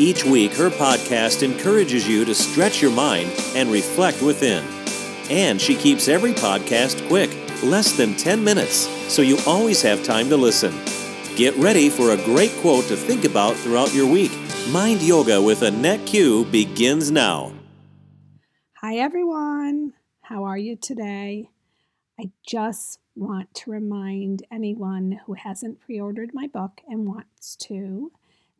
Each week, her podcast encourages you to stretch your mind and reflect within. And she keeps every podcast quick, less than 10 minutes, so you always have time to listen. Get ready for a great quote to think about throughout your week. Mind Yoga with Annette Q begins now. Hi, everyone. How are you today? I just want to remind anyone who hasn't pre ordered my book and wants to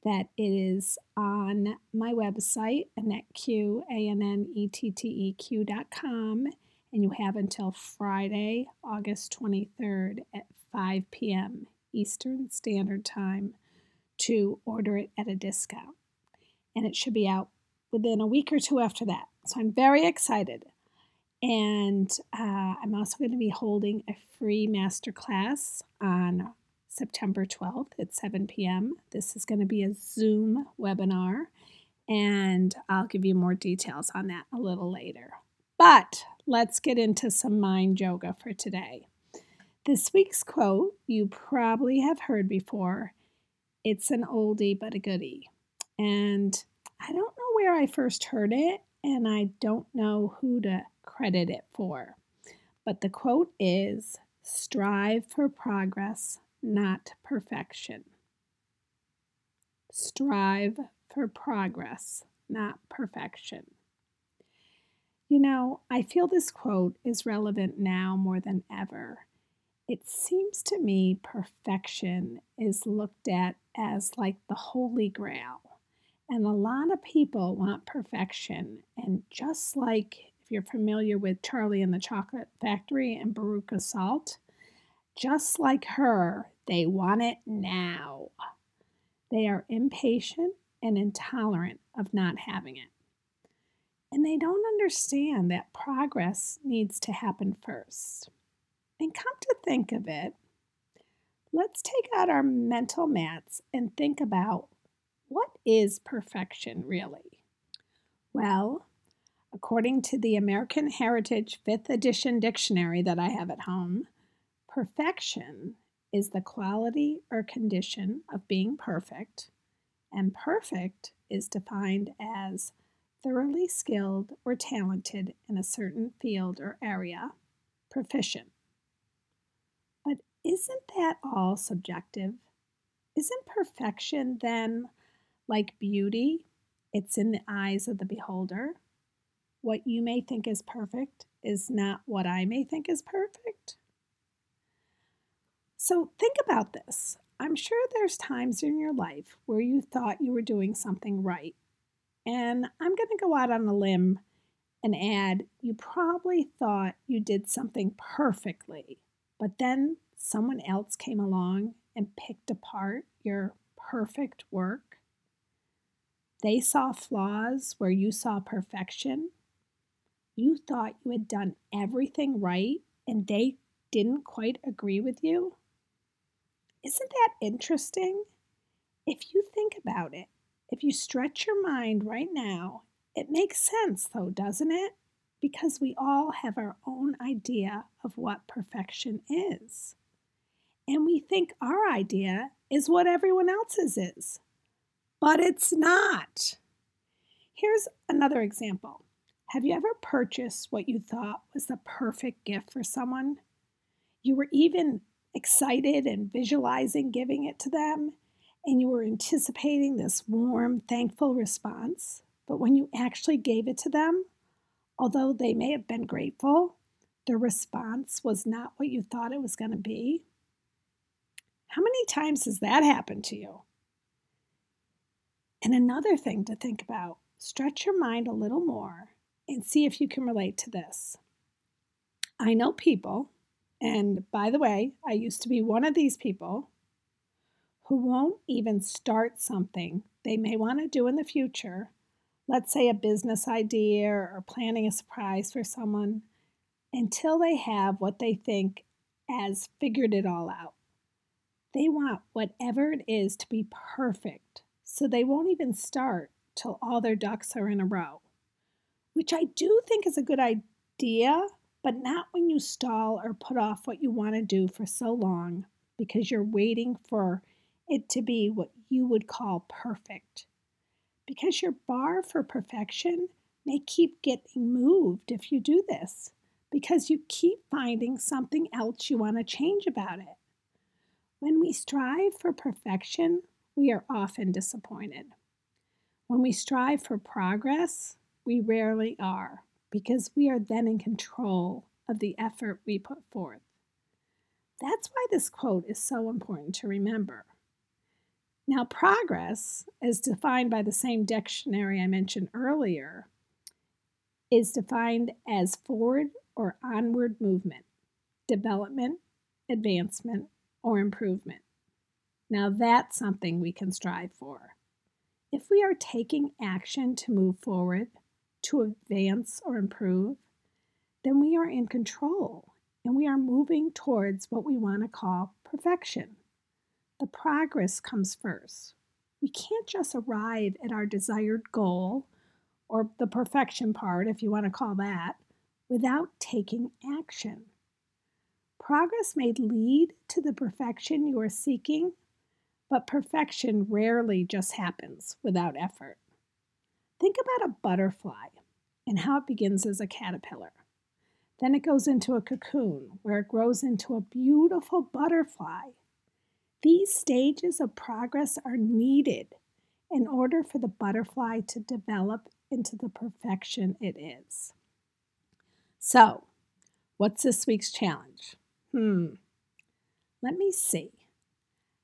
that is on my website, AnnetteQ, A-N-N-E-T-T-E-Q dot com, and you have until Friday, August 23rd at 5 p.m. Eastern Standard Time to order it at a discount. And it should be out within a week or two after that. So I'm very excited. And uh, I'm also going to be holding a free masterclass on September 12th at 7 p.m. This is going to be a Zoom webinar, and I'll give you more details on that a little later. But let's get into some mind yoga for today. This week's quote you probably have heard before. It's an oldie but a goodie. And I don't know where I first heard it, and I don't know who to credit it for. But the quote is Strive for progress, not perfection. Strive for progress, not perfection. You know, I feel this quote is relevant now more than ever. It seems to me perfection is looked at as like the holy grail. And a lot of people want perfection. And just like if you're familiar with Charlie and the Chocolate Factory and Veruca Salt, just like her, they want it now. They are impatient and intolerant of not having it. And they don't understand that progress needs to happen first. And come to think of it, let's take out our mental mats and think about what is perfection really? Well, according to the American Heritage 5th edition dictionary that I have at home, Perfection is the quality or condition of being perfect, and perfect is defined as thoroughly skilled or talented in a certain field or area, proficient. But isn't that all subjective? Isn't perfection then like beauty? It's in the eyes of the beholder. What you may think is perfect is not what I may think is perfect. So think about this. I'm sure there's times in your life where you thought you were doing something right. And I'm going to go out on a limb and add you probably thought you did something perfectly, but then someone else came along and picked apart your perfect work. They saw flaws where you saw perfection. You thought you had done everything right and they didn't quite agree with you. Isn't that interesting? If you think about it, if you stretch your mind right now, it makes sense though, doesn't it? Because we all have our own idea of what perfection is. And we think our idea is what everyone else's is. But it's not. Here's another example. Have you ever purchased what you thought was the perfect gift for someone? You were even excited and visualizing giving it to them, and you were anticipating this warm, thankful response. But when you actually gave it to them, although they may have been grateful, the response was not what you thought it was going to be. How many times has that happened to you? And another thing to think about stretch your mind a little more and see if you can relate to this. I know people and by the way, I used to be one of these people who won't even start something they may want to do in the future let's say a business idea or planning a surprise for someone, until they have what they think as figured it all out. They want whatever it is to be perfect, so they won't even start till all their ducks are in a row, which I do think is a good idea, but not when you stall or put off what you want to do for so long because you're waiting for it to be what you would call perfect. Because your bar for perfection may keep getting moved if you do this, because you keep finding something else you want to change about it. When we strive for perfection, we are often disappointed. When we strive for progress, we rarely are because we are then in control of the effort we put forth. That's why this quote is so important to remember. Now, progress, as defined by the same dictionary I mentioned earlier, is defined as forward or onward movement, development, advancement, or improvement. Now that's something we can strive for. If we are taking action to move forward, to advance or improve, then we are in control and we are moving towards what we want to call perfection. The progress comes first. We can't just arrive at our desired goal, or the perfection part, if you want to call that, without taking action. Progress may lead to the perfection you are seeking, but perfection rarely just happens without effort. Think about a butterfly and how it begins as a caterpillar. Then it goes into a cocoon where it grows into a beautiful butterfly. These stages of progress are needed in order for the butterfly to develop into the perfection it is. So, what's this week's challenge? Hmm. Let me see.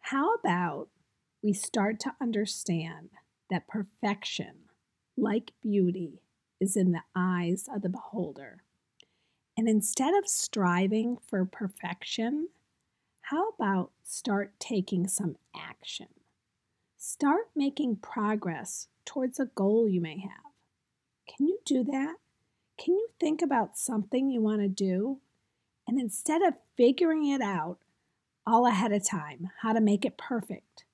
How about we start to understand that perfection, like beauty, is in the eyes of the beholder? And instead of striving for perfection, how about start taking some action? Start making progress towards a goal you may have. Can you do that? Can you think about something you want to do and instead of figuring it out all ahead of time, how to make it perfect,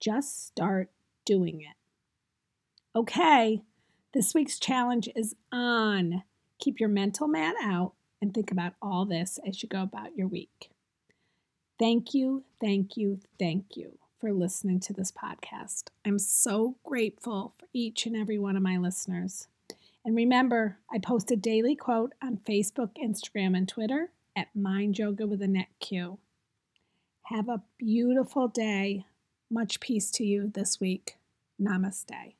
just start doing it. Okay, this week's challenge is on. Keep your mental mat out and think about all this as you go about your week. Thank you, thank you, thank you for listening to this podcast. I'm so grateful for each and every one of my listeners. And remember, I post a daily quote on Facebook, Instagram, and Twitter at Mind Yoga with Annette Q. Have a beautiful day. Much peace to you this week. Namaste.